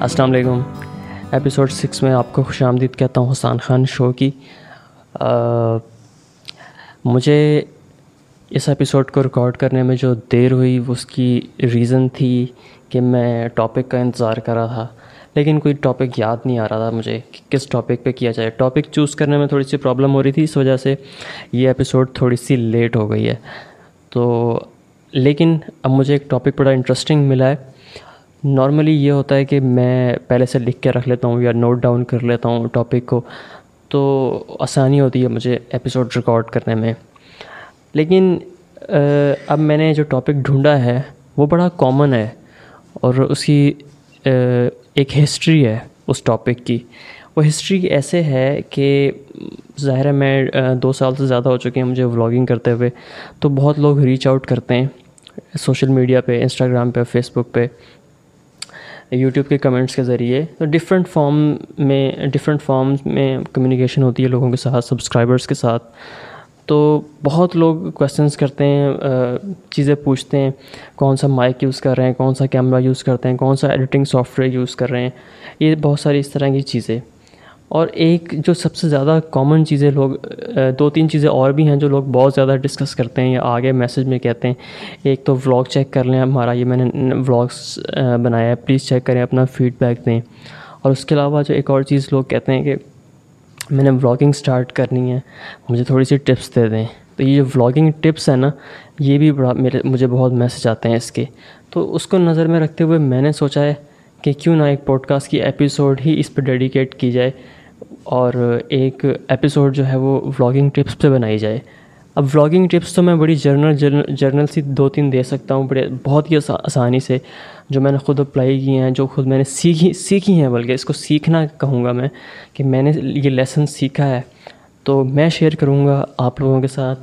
السلام علیکم۔ Episode six میں آپ کو خوش آمدید کہتا ہوں حسان خان شو کی۔ مجھے اس ایپیسوڈ کو ریکارڈ کرنے میں جو دیر ہوئی، اس کی ریزن تھی کہ میں ٹاپک کا انتظار کر رہا تھا۔ لیکن کوئی ٹاپک یاد نہیں آ رہا تھا مجھے کہ کس ٹاپک پہ کیا جائے۔ ٹاپک چوز کرنے میں تھوڑی سی پرابلم ہو رہی تھی، اس وجہ سے یہ ایپیسوڈ تھوڑی سی لیٹ ہو گئی ہے۔ تو لیکن اب مجھے ایک ٹاپک بڑا انٹرسٹنگ ملا ہے۔ نارملی یہ ہوتا ہے کہ میں پہلے سے لکھ کے رکھ لیتا ہوں یا نوٹ ڈاؤن کر لیتا ہوں ٹاپک کو، تو آسانی ہوتی ہے مجھے ایپیسوڈ ریکارڈ کرنے میں۔ لیکن اب میں نے جو ٹاپک ڈھونڈا ہے، وہ بڑا کامن ہے اور اس کی ایک ہسٹری ہے اس ٹاپک کی۔ وہ ہسٹری ایسے ہے کہ ظاہر ہے میں دو سال سے زیادہ ہو چکے ہیں مجھے ولاگنگ کرتے ہوئے، تو بہت لوگ ریچ آؤٹ کرتے ہیں۔ سوشل میڈیا پہ انسٹاگرام پہ فیس بک پہ۔ یوٹیوب کے کمنٹس کے ذریعے تو ڈفرینٹ فارم میں ڈفرینٹ فارمز میں کمیونیکیشن ہوتی ہے لوگوں کے ساتھ سبسکرائبرس کے ساتھ۔ تو بہت لوگ کوشچنس کرتے ہیں چیزیں پوچھتے ہیں، کون سا مائک یوز کر رہے ہیں، کون سا کیمرہ یوز کرتے ہیں، کون سا ایڈیٹنگ سافٹ ویئر یوز کر رہے ہیں۔ یہ بہت ساری اس طرح کی چیزیں۔ اور ایک جو سب سے زیادہ کامن چیزیں لوگ دو تین چیزیں اور بھی ہیں جو لوگ بہت زیادہ ڈسکس کرتے ہیں یا آگے میسج میں کہتے ہیں۔ ایک تو ولاگ چیک کر لیں ہمارا، یہ میں نے ولاگس بنایا ہے۔ پلیز چیک کریں، اپنا فیڈ بیک دیں۔ اور اس کے علاوہ جو ایک اور چیز لوگ کہتے ہیں کہ میں نے ولاگنگ سٹارٹ کرنی ہے، مجھے تھوڑی سی ٹپس دے دیں۔ تو یہ جو ولاگنگ ٹپس ہیں نا، یہ بھی بڑا میرے، مجھے بہت میسج آتے ہیں اس کے۔ تو اس کو نظر میں رکھتے ہوئے میں نے سوچا ہے کہ کیوں نہ ایک پوڈ کاسٹ کی ایپیسوڈ ہی اس پہ ڈیڈیکیٹ کی جائے۔ اور ایک ایپیسوڈ جو ہے وہ ولاگنگ ٹپس پہ بنائی جائے۔ اب ولاگنگ ٹپس تو میں بڑی جرنل جرنل سی دو تین دے سکتا ہوں، بڑے بہت ہی آسانی سے۔ جو میں نے خود اپلائی کی ہیں، جو خود میں نے سیکھی سیکھی ہیں، بلکہ اس کو سیکھنا کہوں گا میں کہ میں نے یہ لیسن سیکھا ہے۔ تو میں شیئر کروں گا آپ لوگوں کے ساتھ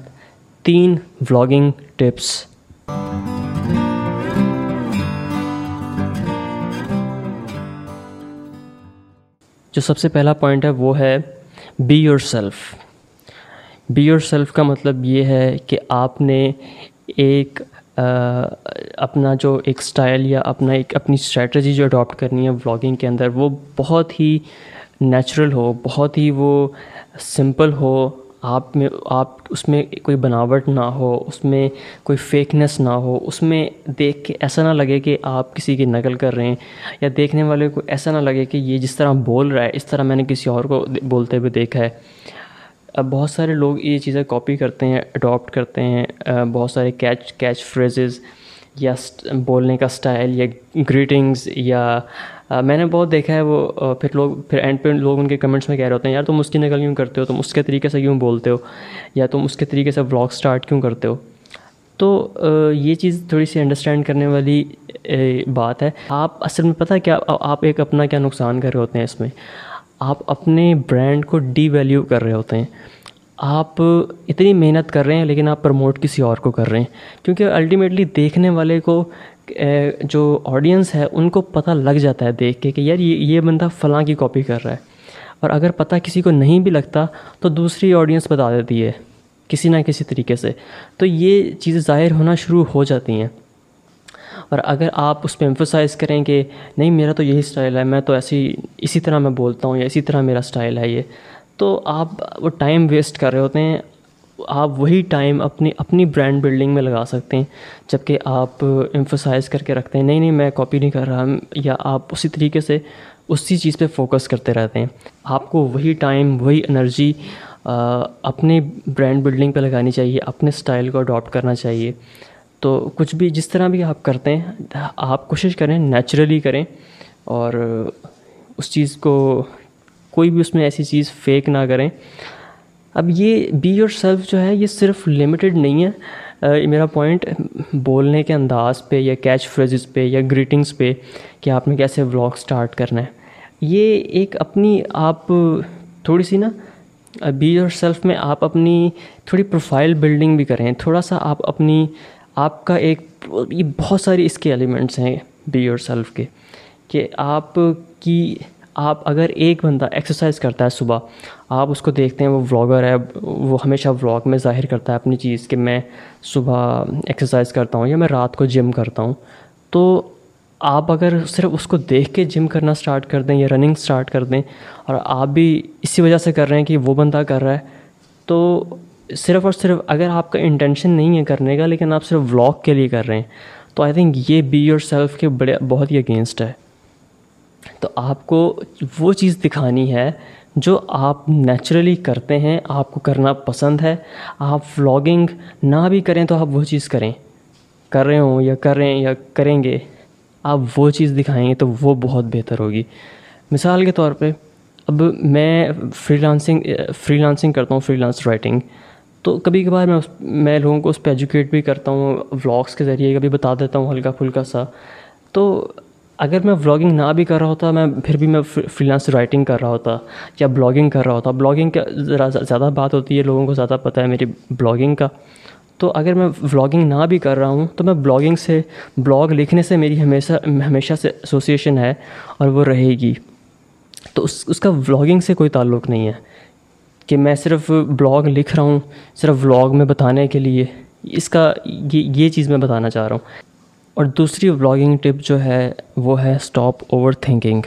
تین ولاگنگ ٹپس جو سب سے پہلا پوائنٹ ہے وہ ہے be yourself be yourself کا مطلب یہ ہے کہ آپ نے ایک اپنا جو ایک اسٹائل یا اپنا ایک اپنی اسٹریٹجی جو اڈاپٹ کرنی ہے ولاگنگ کے اندر وہ بہت ہی نیچرل ہو، بہت ہی وہ سمپل ہو آپ میں آپ اس میں کوئی بناوٹ نہ ہو، اس میں کوئی فیکنیس نہ ہو، اس میں دیکھ کے ایسا نہ لگے کہ آپ کسی کی نقل کر رہے ہیں، یا دیکھنے والے کو ایسا نہ لگے کہ یہ جس طرح بول رہا ہے، اس طرح میں نے کسی اور کو بولتے ہوئے دیکھا ہے۔ اب بہت سارے لوگ یہ چیزیں کاپی کرتے ہیں اڈاپٹ کرتے ہیں بہت سارے کیچ کیچ فریزز یا بولنے کا اسٹائل یا گریٹنگز یا میں نے بہت دیکھا ہے وہ پھر لوگ، پھر اینڈ پہ لوگ ان کے کمنٹس میں کہہ رہے ہوتے ہیں، یار تم اس کی نقل کیوں کرتے ہو؟ تم اس کے طریقے سے کیوں بولتے ہو؟ یا تم اس کے طریقے سے ولاگ اسٹارٹ کیوں کرتے ہو؟ تو یہ چیز تھوڑی سی انڈرسٹینڈ کرنے والی بات ہے۔ آپ اصل میں پتہ کیا آپ ایک اپنا کیا نقصان کر رہے ہوتے ہیں اس میں؟ آپ اپنے برانڈ کو ڈی ویلیو کر رہے ہوتے ہیں۔ آپ اتنی محنت کر رہے ہیں لیکن آپ پروموٹ کسی اور کو کر رہے ہیں۔ کیونکہ الٹیمیٹلی دیکھنے والے کو جو آڈینس ہے، ان کو پتہ لگ جاتا ہے دیکھ کے کہ یار، یہ یہ بندہ فلاں کی کاپی کر رہا ہے۔ اور اگر پتہ کسی کو نہیں بھی لگتا، تو دوسری آڈینس بتا دیتی ہے، کسی نہ کسی طریقے سے۔ تو یہ چیزیں ظاہر ہونا شروع ہو جاتی ہیں۔ اور اگر آپ اس پہ ایمفوسائز کریں کہ نہیں، میرا تو یہی اسٹائل ہے، میں تو ایسی، اسی طرح میں بولتا ہوں یا اسی طرح میرا اسٹائل ہے یہ، تو آپ وہ ٹائم ویسٹ کر رہے ہوتے ہیں۔ آپ وہی ٹائم اپنی اپنی برانڈ بلڈنگ میں لگا سکتے ہیں جبکہ آپ ایمفوسائز کر کے رکھتے ہیں، نہیں نہیں، میں کاپی نہیں کر رہا، یا آپ اسی طریقے سے اسی چیز پہ فوکس کرتے رہتے ہیں۔ آپ کو وہی ٹائم وہی انرجی اپنی برانڈ بلڈنگ پہ لگانی چاہیے، اپنے اسٹائل کو اڈاپٹ کرنا چاہیے۔ تو کچھ بھی، جس طرح بھی آپ کرتے ہیں، آپ کوشش کریں نیچرلی کریں، اور اس چیز کو کوئی بھی اس میں ایسی چیز فیک نہ کریں۔ اب یہ بی یور سیلف جو ہے، یہ صرف لمیٹڈ نہیں ہے. میرا پوائنٹ بولنے کے انداز پہ یا کیچ فریزز پہ یا گریٹنگس پہ کہ آپ نے کیسے ولاگ سٹارٹ کرنا ہے. یہ ایک اپنی آپ، تھوڑی سی نا بی یور سیلف میں آپ اپنی تھوڑی پروفائل بلڈنگ بھی کریں. تھوڑا سا آپ اپنی، آپ کا ایک، یہ بہت ساری اس کے ایلیمنٹس ہیں بی یور سیلف کے، کہ آپ کی آپ اگر ایک بندہ ایکسرسائز کرتا ہے صبح، آپ اس کو دیکھتے ہیں، وہ ولاگر ہے، وہ ہمیشہ ولاگ میں ظاہر کرتا ہے اپنی چیز کہ میں صبح ایکسرسائز کرتا ہوں یا میں رات کو جم کرتا ہوں۔ تو آپ اگر صرف اس کو دیکھ کے جم کرنا اسٹارٹ کر دیں یا رننگ اسٹارٹ کر دیں اور آپ بھی اسی وجہ سے کر رہے ہیں کہ وہ بندہ کر رہا ہے، تو صرف اور صرف اگر آپ کا انٹینشن نہیں ہے کرنے کا، لیکن آپ صرف ولاگ کے لیے کر رہے ہیں، تو آئی تھنک یہ بی یور سیلف کے بڑے، بہت ہی اگینسٹ ہے۔ تو آپ کو وہ چیز دکھانی ہے جو آپ نیچرلی کرتے ہیں، آپ کو کرنا پسند ہے۔ آپ ولاگنگ نہ بھی کریں تو آپ وہ چیز کریں۔ کر رہے ہوں یا کر رہے ہیں یا کریں گے، آپ وہ چیز دکھائیں گے تو وہ بہت بہتر ہوگی۔ مثال کے طور پہ، اب میں فری لانسنگ فری لانسنگ کرتا ہوں فری لانس رائٹنگ تو کبھی کبھار میں میں لوگوں کو اس پہ ایجوکیٹ بھی کرتا ہوں ولاگس کے ذریعے کبھی بتا دیتا ہوں ہلکا پھلکا سا۔ تو اگر میں ولاگنگ نہ بھی کر رہا ہوتا، میں پھر بھی میں فری لانس رائٹنگ کر رہا ہوتا یا بلاگنگ کر رہا ہوتا۔ بلاگنگ کا ذرا زیادہ بات ہوتی ہے، لوگوں کو زیادہ پتہ ہے میری بلاگنگ کا۔ تو اگر میں ولاگنگ نہ بھی کر رہا ہوں، تو میں بلاگنگ سے بلاگ لکھنے سے میری ہمیشہ ہمیشہ سے ایسوسیشن ہے اور وہ رہے گی۔ تو اس اس کا ولاگنگ سے کوئی تعلق نہیں ہے کہ میں صرف بلاگ لکھ رہا ہوں، صرف ولاگ میں بتانے کے لیے۔ اس کا یہ یہ چیز میں بتانا چاہ رہا ہوں۔ اور دوسری بلاگنگ ٹپ جو ہے وہ ہے stop over thinking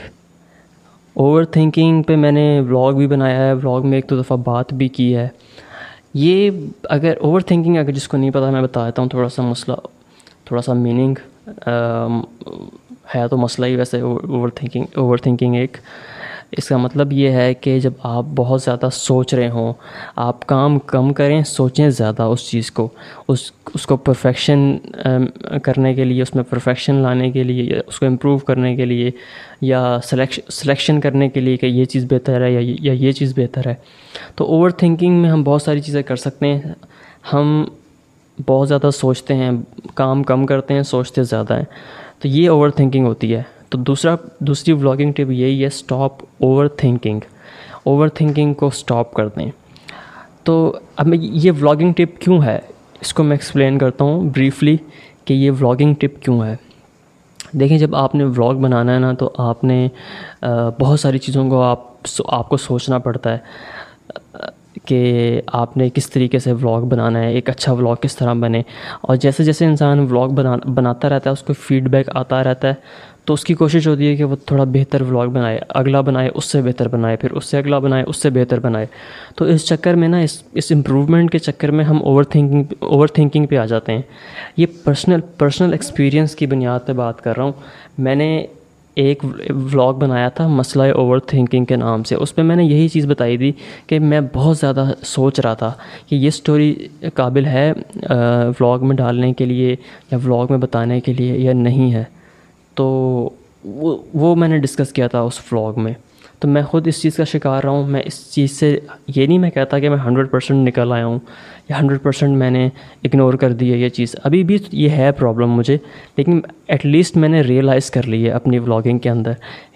over thinking پہ میں نے ولاگ بھی بنایا ہے بلاگ میں ایک دو دفعہ بات بھی کی ہے۔ یہ اگر اوور تھنکنگ اگر جس کو نہیں پتہ میں بتا دیتا ہوں تھوڑا سا مسئلہ، تھوڑا سا میننگ ہے تو مسئلہ ہی ویسے اوور تھنکنگ اوور تھنکنگ ایک۔ اس کا مطلب یہ ہے کہ جب آپ بہت زیادہ سوچ رہے ہوں، آپ کام کم کریں، سوچیں زیادہ اس چیز کو، اس اس کو پرفیکشن کرنے کے لیے، اس میں پرفیکشن لانے کے لیے، یا اس کو امپروو کرنے کے لیے، یا سلیکشن سلیکشن کرنے کے لیے کہ یہ چیز بہتر ہے، یا یہ چیز بہتر ہے۔ تو اوور تھنکنگ میں ہم بہت ساری چیزیں کر سکتے ہیں۔ ہم بہت زیادہ سوچتے ہیں، کام کم کرتے ہیں، سوچتے زیادہ ہیں۔ تو یہ اوور تھنکنگ ہوتی ہے۔ تو دوسرا دوسری ولاگنگ ٹپ یہی ہے stop over thinking over thinking کو اسٹاپ کر دیں۔ تو اب میں یہ ولاگنگ ٹپ کیوں ہے؟ اس کو میں ایکسپلین کرتا ہوں بریفلی کہ یہ ولاگنگ ٹپ کیوں ہے۔ دیکھیں، جب آپ نے ولاگ بنانا ہے نا، تو آپ نے بہت ساری چیزوں کو آپ آپ کو سوچنا پڑتا ہے کہ آپ نے کس طریقے سے ولاگ بنانا ہے، ایک اچھا ولاگ کس طرح بنے۔ اور جیسے جیسے انسان ولاگ بنا بناتا رہتا ہے، اس کو فیڈ بیک آتا رہتا ہے تو اس کی کوشش ہوتی ہے کہ وہ تھوڑا بہتر ولاگ بنائے، اگلا بنائے، اس سے بہتر بنائے، پھر اس سے اگلا بنائے، اس سے بہتر بنائے۔ تو اس چکر میں نا، اس اس امپروومنٹ کے چکر میں ہم اوور تھنکنگ اوور تھنکنگ پہ آ جاتے ہیں۔ یہ پرسنل پرسنل ایکسپیرینس کی بنیاد پہ بات کر رہا ہوں۔ میں نے ایک ولاگ بنایا تھا مسئلہ اوور تھنکنگ کے نام سے۔ اس پہ میں نے یہی چیز بتائی تھی کہ میں بہت زیادہ سوچ رہا تھا کہ یہ سٹوری قابل ہے ولاگ میں ڈالنے کے لیے یا ولاگ میں بتانے کے لیے یا نہیں ہے۔ تو وہ وہ میں نے ڈسکس کیا تھا اس ولاگ میں۔ تو میں خود اس چیز کا شکار رہا ہوں۔ میں اس چیز سے یہ نہیں میں کہتا کہ میں ہنڈریڈ پرسینٹ نکل آیا ہوں یا ہنڈریڈ پرسینٹ میں نے اگنور کر دی ہے یہ چیز۔ ابھی بھی یہ ہے پرابلم مجھے، لیکن ایٹ لیسٹ میں نے ریئلائز کر لی ہے اپنی ولاگنگ کے اندر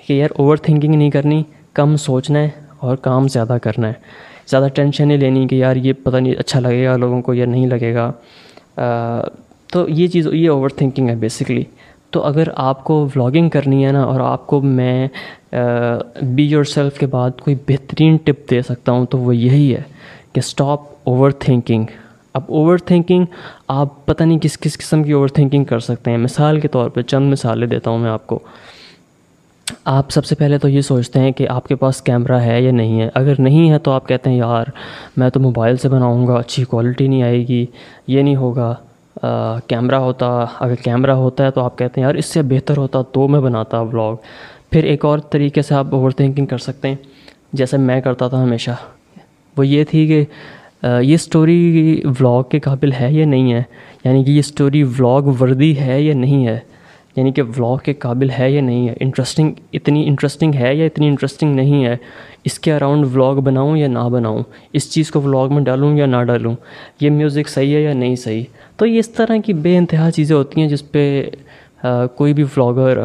کہ یار اوور تھنکنگ نہیں کرنی، کم سوچنا ہے اور کام زیادہ کرنا ہے۔ زیادہ ٹینشن نہیں لینی کہ یار یہ پتہ نہیں اچھا لگے گا لوگوں کو یا نہیں لگے گا۔ تو یہ چیز، یہ اوور تھنکنگ ہے بیسکلی تو اگر آپ کو ولاگنگ کرنی ہے نا اور آپ کو میں بی یور سیلف کے بعد کوئی بہترین ٹپ دے سکتا ہوں تو وہ یہی ہے کہ اسٹاپ اوور تھنکنگ اب اوور تھنکنگ آپ پتہ نہیں کس کس قسم کی اوور تھنکنگ کر سکتے ہیں. مثال کے طور پہ چند مثالیں دیتا ہوں میں آپ کو. آپ سب سے پہلے تو یہ سوچتے ہیں کہ آپ کے پاس کیمرہ ہے یا نہیں ہے. اگر نہیں ہے تو آپ کہتے ہیں، یار، میں تو موبائل سے بناؤں گا، اچھی کوالٹی نہیں آئے گی، یہ نہیں ہوگا. کیمرہ ہوتا، اگر کیمرہ ہوتا ہے تو آپ کہتے ہیں، یار اس سے بہتر ہوتا تو میں بناتا ولاگ پھر ایک اور طریقے سے آپ اوور تھنکنگ کر سکتے ہیں، جیسے میں کرتا تھا ہمیشہ۔ وہ یہ تھی کہ یہ سٹوری ولاگ کے قابل ہے یا نہیں ہے؟ یعنی کہ یہ سٹوری ولاگ وردی ہے یا نہیں ہے؟ یعنی کہ ولاگ کے قابل ہے یا نہیں ہے؟ انٹرسٹنگ اتنی انٹرسٹنگ ہے یا اتنی انٹرسٹنگ نہیں ہے؟ اس کے اراؤنڈ ولاگ بناؤں یا نہ بناؤں؟ اس چیز کو ولاگ میں ڈالوں یا نہ ڈالوں؟ یہ میوزک صحیح ہے یا نہیں صحیح؟ تو یہ اس طرح کی بے انتہا چیزیں ہوتی ہیں جس پہ کوئی بھی ولاگر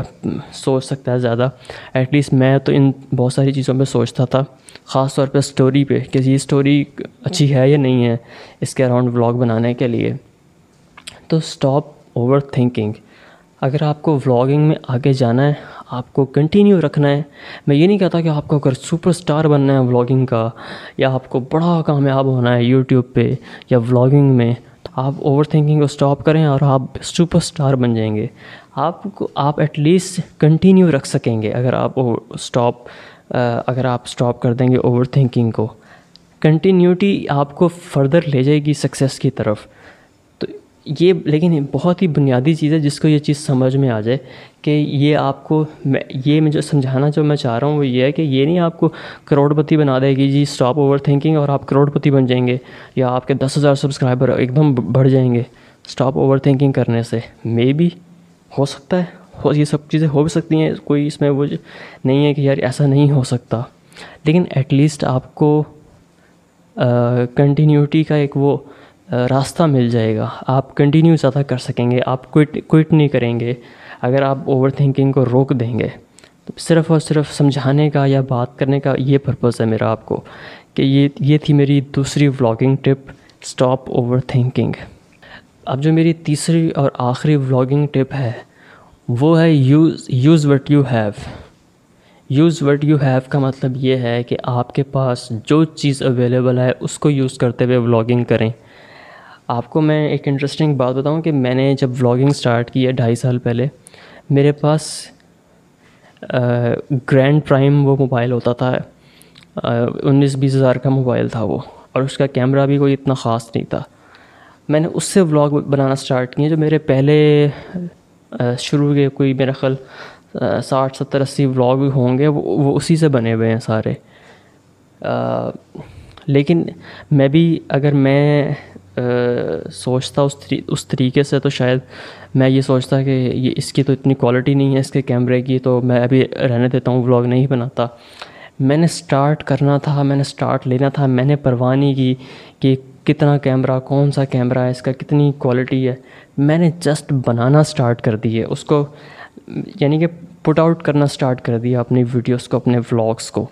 سوچ سکتا ہے زیادہ۔ ایٹ لیسٹ میں تو ان بہت ساری چیزوں پہ سوچتا تھا، خاص طور پہ اسٹوری پہ کہ یہ اسٹوری اچھی ہے یا نہیں ہے اس کے اراؤنڈ ولاگ بنانے کے لیے۔ تو اسٹاپ اوور تھنکنگ اگر آپ کو ولاگنگ میں آگے جانا ہے، آپ کو کنٹینیو رکھنا ہے، میں یہ نہیں کہتا کہ آپ کو اگر سپر اسٹار بننا ہے ولاگنگ کا، یا آپ کو بڑا کامیاب ہونا ہے یوٹیوب پہ یا ولاگنگ میں آپ اوور تھنکنگ کو اسٹاپ کریں اور آپ سپر اسٹار بن جائیں گے۔ آپ کو آپ ایٹ لیسٹ کنٹینیو رکھ سکیں گے اگر آپ اسٹاپ اگر آپ اسٹاپ کر دیں گے اوور تھنکنگ کو۔ کنٹینیوٹی آپ کو فردر لے جائے گی سکسیس کی طرف۔ یہ لیکن بہت ہی بنیادی چیز ہے جس کو یہ چیز سمجھ میں آ جائے کہ یہ آپ کو میں یہ میں جو سمجھانا جو میں چاہ رہا ہوں وہ یہ ہے کہ یہ نہیں آپ کو کروڑ پتی بنا دے گی جی اسٹاپ اوور تھنکنگ اور آپ کروڑ پتی بن جائیں گے یا آپ کے دس ہزار سبسکرائبر ایک دم بڑھ جائیں گے اسٹاپ اوور تھنکنگ کرنے سے۔ مے بی ہو سکتا ہے۔ ہو یہ سب چیزیں ہو بھی سکتی ہیں۔ کوئی اس میں وہ نہیں ہے کہ یار ایسا نہیں ہو سکتا۔ لیکن ایٹ لیسٹ آپ کو کنٹینیوٹی کا ایک وہ راستہ مل جائے گا۔ آپ کنٹینیو زیادہ کر سکیں گے، آپ کوئٹ کوئٹ نہیں کریں گے۔ اگر آپ اوور تھنکنگ کو روک دیں گے، تو صرف اور صرف سمجھانے کا یا بات کرنے کا یہ پرپز ہے میرا آپ کو کہ یہ یہ تھی میری دوسری vlogging tip stop over thinking اب جو میری تیسری اور آخری ولاگنگ ٹپ ہے، وہ ہے use use what you have use what you have کا مطلب یہ ہے کہ آپ کے پاس جو چیز اویلیبل ہے، اس کو یوز کرتے ہوئے ولاگنگ کریں۔ آپ کو میں ایک انٹرسٹنگ بات بتاؤں کہ میں نے جب ولاگنگ سٹارٹ کی ہے ڈھائی سال پہلے، میرے پاس گرینڈ پرائم وہ موبائل ہوتا تھا انیس بیس ہزار کا موبائل تھا وہ، اور اس کا کیمرہ بھی کوئی اتنا خاص نہیں تھا۔ میں نے اس سے ولاگ بنانا سٹارٹ کیے جو میرے پہلے شروع کے کوئی میرا خیال ساٹھ ستر اسی ولاگ ہوں گے، وہ اسی سے بنے ہوئے ہیں سارے۔ لیکن میں بھی اگر میں سوچتا اس اس طریقے سے تو شاید میں یہ سوچتا کہ یہ اس کی تو اتنی کوالٹی نہیں ہے اس کے کیمرے کی تو میں ابھی رہنے دیتا ہوں ولاگ نہیں بناتا میں نے سٹارٹ کرنا تھا میں نے سٹارٹ لینا تھا میں نے پرواہ نہیں کی کہ کتنا کیمرہ کون سا کیمرہ ہے اس کا کتنی کوالٹی ہے میں نے جسٹ بنانا سٹارٹ کر دی ہے اس کو یعنی کہ پٹ آؤٹ کرنا سٹارٹ کر دیا اپنی ویڈیوز کو اپنے ولاگس کو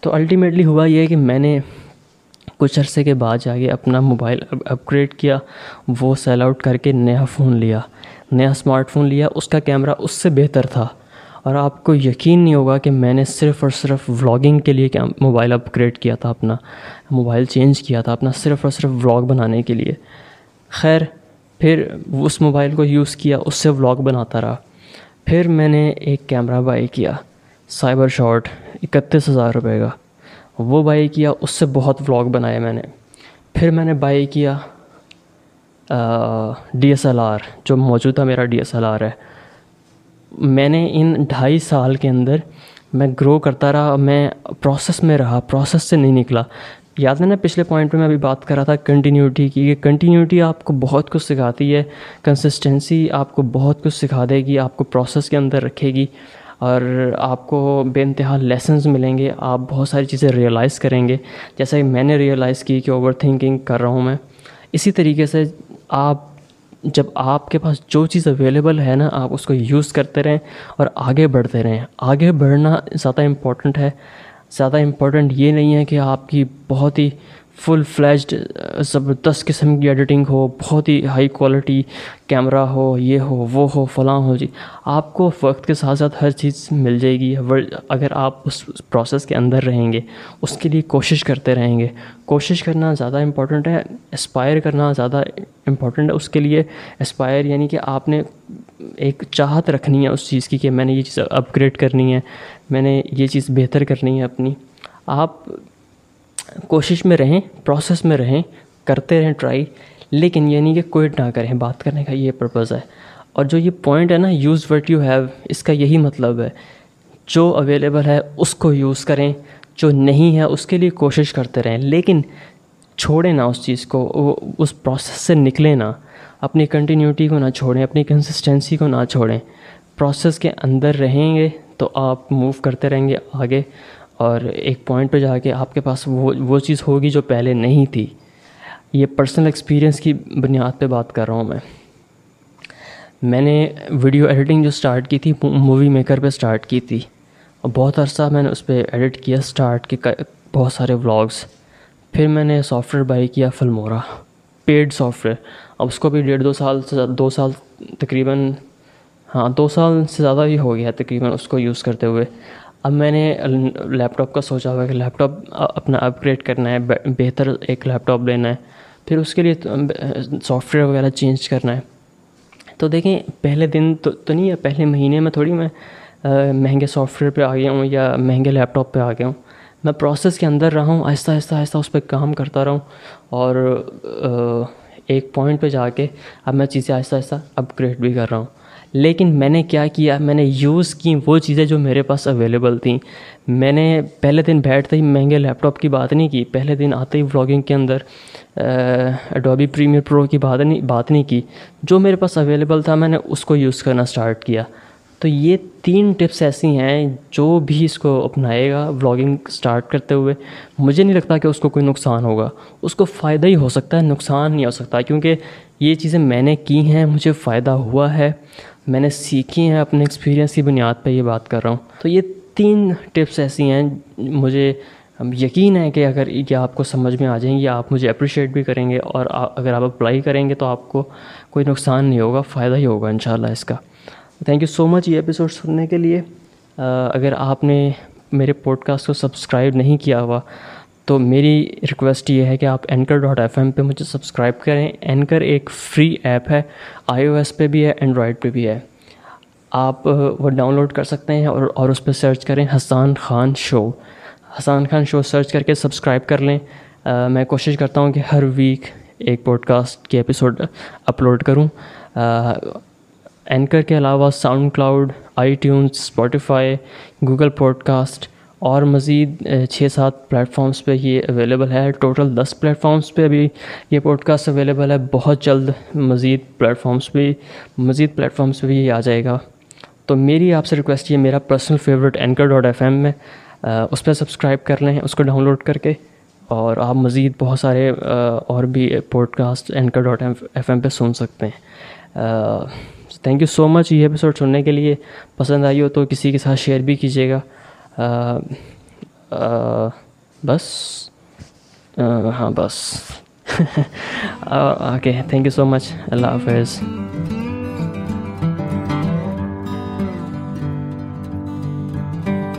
تو الٹیمیٹلی ہوا یہ کہ میں نے کچھ عرصے کے بعد جا کے اپنا موبائل اپ گریڈ کیا، وہ سیل آؤٹ کر کے نیا فون لیا، نیا اسمارٹ فون لیا، اس کا کیمرہ اس سے بہتر تھا۔ اور آپ کو یقین نہیں ہوگا کہ میں نے صرف اور صرف ولاگنگ کے لیے موبائل اپ گریڈ کیا تھا، اپنا موبائل چینج کیا تھا، اپنا صرف اور صرف ولاگ بنانے کے لیے۔ خیر، پھر اس موبائل کو یوز کیا، اس سے ولاگ بناتا رہا۔ پھر میں نے ایک کیمرہ بائی کیا سائبر شاٹ اکتیس ہزار روپے کا۔ وہ بائی کیا، اس سے بہت ولاگ بنائے میں نے۔ پھر میں نے بائی کیا ڈی ایس ایل آر جو موجودہ میرا ڈی ایس ایل آر ہے۔ میں نے ان ڈھائی سال کے اندر میں گرو کرتا رہا، میں پروسیس میں رہا پروسیس سے نہیں نکلا۔ یاد ہے نا پچھلے پوائنٹ پہ میں ابھی بات کر رہا تھا کنٹینیوٹی کی یہ کنٹینیوٹی آپ کو بہت کچھ سکھاتی ہے کنسسٹنسی آپ کو بہت کچھ سکھا دے گی، آپ کو پروسیس کے اندر رکھے گی۔ اور آپ کو بے انتہا لیسنز ملیں گے، آپ بہت ساری چیزیں ریئلائز کریں گے۔ جیسا کہ میں نے ریئلائز کی کہ اوور تھنکنگ کر رہا ہوں میں۔ اسی طریقے سے آپ، جب آپ کے پاس جو چیز اویلیبل ہے نا، آپ اس کو یوز کرتے رہیں اور آگے بڑھتے رہیں۔ آگے بڑھنا زیادہ امپورٹنٹ ہے۔ زیادہ امپورٹنٹ یہ نہیں ہے کہ آپ کی بہت ہی فل فلیجڈ uh, زبردست قسم کی ایڈیٹنگ ہو، بہت ہی ہائی کوالٹی کیمرہ ہو، یہ ہو، وہ ہو، فلاں ہو جی۔ آپ کو وقت کے ساتھ ساتھ ہر چیز مل جائے گی۔ اگر آپ اس پروسیس کے اندر رہیں گے، اس کے لیے کوشش کرتے رہیں گے۔ کوشش کرنا زیادہ امپورٹنٹ ہے اسپائر کرنا زیادہ امپورٹنٹ ہے۔ اس کے لیے اسپائر یعنی کہ آپ نے ایک چاہت رکھنی ہے اس چیز کی کہ میں نے یہ چیز اپ گریڈ کرنی ہے، میں نے یہ چیز بہتر کرنی ہے اپنی۔ آپ کوشش میں رہیں پروسیس میں رہیں، کرتے رہیں ٹرائی لیکن یعنی کہ کوئٹ نہ کریں، بات کرنے کا یہ پرپز ہے۔ اور جو یہ پوائنٹ ہے نا یوز وٹ یو ہیو اس کا یہی مطلب ہے۔ جو اویلیبل ہے، اس کو یوز کریں۔ جو نہیں ہے، اس کے لیے کوشش کرتے رہیں۔ لیکن چھوڑیں نہ اس چیز کو اس پروسیس سے نکلیں نہ۔ اپنی کنٹینیوٹی کو نہ چھوڑیں، اپنی کنسسٹنسی کو نہ چھوڑیں۔ پروسیس کے اندر رہیں گے تو آپ موو کرتے رہیں گے آگے۔ اور ایک پوائنٹ پہ جا کے آپ کے پاس وہ وہ چیز ہوگی جو پہلے نہیں تھی۔ یہ پرسنل ایکسپیرینس کی بنیاد پہ بات کر رہا ہوں میں۔ میں نے ویڈیو ایڈیٹنگ جو سٹارٹ کی تھی مووی میکر پہ سٹارٹ کی تھی۔ اور بہت عرصہ میں نے اس پہ ایڈٹ کیا سٹارٹ کے بہت سارے ولاگس پھر میں نے سافٹ ویئر بائی کیا فلمورا پیڈ سافٹ ویئر اب اس کو بھی ڈیڑھ دو سال سے دو سال تقریباً ہاں دو سال سے زیادہ ہی ہو گیا تقریباً اس کو یوز کرتے ہوئے۔ اب میں نے لیپ ٹاپ کا سوچا ہوا کہ لیپ ٹاپ اپنا اپ گریڈ کرنا ہے بہتر ایک لیپ ٹاپ لینا ہے۔ پھر اس کے لیے سافٹ ویئر وغیرہ چینج کرنا ہے۔ تو دیکھیں، پہلے دن تو تو نہیں ہے پہلے مہینے میں تھوڑی میں مہنگے سافٹ ویئر پہ آ گیا ہوں یا مہنگے لیپ ٹاپ پہ آ گیا ہوں۔ میں پروسیس کے اندر رہا ہوں، آہستہ آہستہ آہستہ اس پہ کام کرتا رہا ہوں۔ اور ایک پوائنٹ پہ جا کے اب میں چیزیں آہستہ آہستہ اپ گریڈ بھی کر رہا ہوں۔ لیکن میں نے کیا کیا؟ میں نے یوز کی وہ چیزیں جو میرے پاس اویلیبل تھیں۔ میں نے پہلے دن بیٹھتے ہی مہنگے لیپ ٹاپ کی بات نہیں کی، پہلے دن آتے ہی ولاگنگ کے اندر اڈوبی پریمیئر پرو کی بات نہیں بات نہیں کی۔ جو میرے پاس اویلیبل تھا، میں نے اس کو یوز کرنا اسٹارٹ کیا۔ تو یہ تین ٹپس ایسی ہیں جو بھی اس کو اپنائے گا ولاگنگ اسٹارٹ کرتے ہوئے۔ مجھے نہیں لگتا کہ اس کو کوئی نقصان ہوگا۔ اس کو فائدہ ہی ہو سکتا ہے، نقصان نہیں ہو سکتا۔ کیونکہ یہ چیزیں میں نے کی ہیں، مجھے فائدہ ہوا ہے۔ میں نے سیکھی ہیں اپنے ایکسپیرینس کی بنیاد پہ یہ بات کر رہا ہوں۔ تو یہ تین ٹپس ایسی ہیں، مجھے یقین ہے کہ اگر یہ آپ کو سمجھ میں آ جائیں گی آپ مجھے اپریشیٹ بھی کریں گے اور اگر آپ اپلائی کریں گے تو آپ کو کوئی نقصان نہیں ہوگا، فائدہ ہی ہوگا انشاءاللہ اس کا۔ تھینک یو سو مچ یہ ایپیسوڈ سننے کے لیے۔ اگر آپ نے میرے پوڈ کاسٹ کو سبسکرائب نہیں کیا ہوا تو میری ریکویسٹ یہ ہے کہ آپ اینکر ڈاٹ ایف ایم پہ مجھے سبسکرائب کریں۔ اینکر ایک فری ایپ ہے آئی او ایس پہ بھی ہے اینڈرائڈ پہ بھی ہے۔ آپ وہ ڈاؤن لوڈ کر سکتے ہیں اور اور اس پہ سرچ کریں Hassan Khan show Hassan Khan show search کر کے سبسکرائب کر لیں۔ میں کوشش کرتا ہوں کہ ہر ویک ایک پوڈ کاسٹ کے ایپیسوڈ اپلوڈ کروں اینکر کے علاوہ SoundCloud iTunes Spotify Google podcast اور مزید چھ سات پلیٹفارمس پہ یہ اویلیبل ہے۔ ٹوٹل دس پلیٹفارمس پہ ابھی یہ پوڈ کاسٹ اویلیبل ہے۔ بہت جلد مزید پلیٹفارمس پہ مزید پلیٹفارمس پہ بھی یہ آ جائے گا۔ تو میری آپ سے ریکویسٹ یہ میرا personal favourite anchor dot F M میں اس پہ سبسکرائب کر لیں، اس کو ڈاؤن لوڈ کر کے۔ اور آپ مزید بہت سارے اور بھی podcast anchor dot F M پہ سن سکتے ہیں۔ تھینک یو سو مچ یہ ایپیسوڈ سننے کے لیے۔ پسند آئی ہو تو کسی کے ساتھ شیئر بھی کیجیے گا۔ بس ہاں بس۔ Okay thank you so much اللہ حافظ۔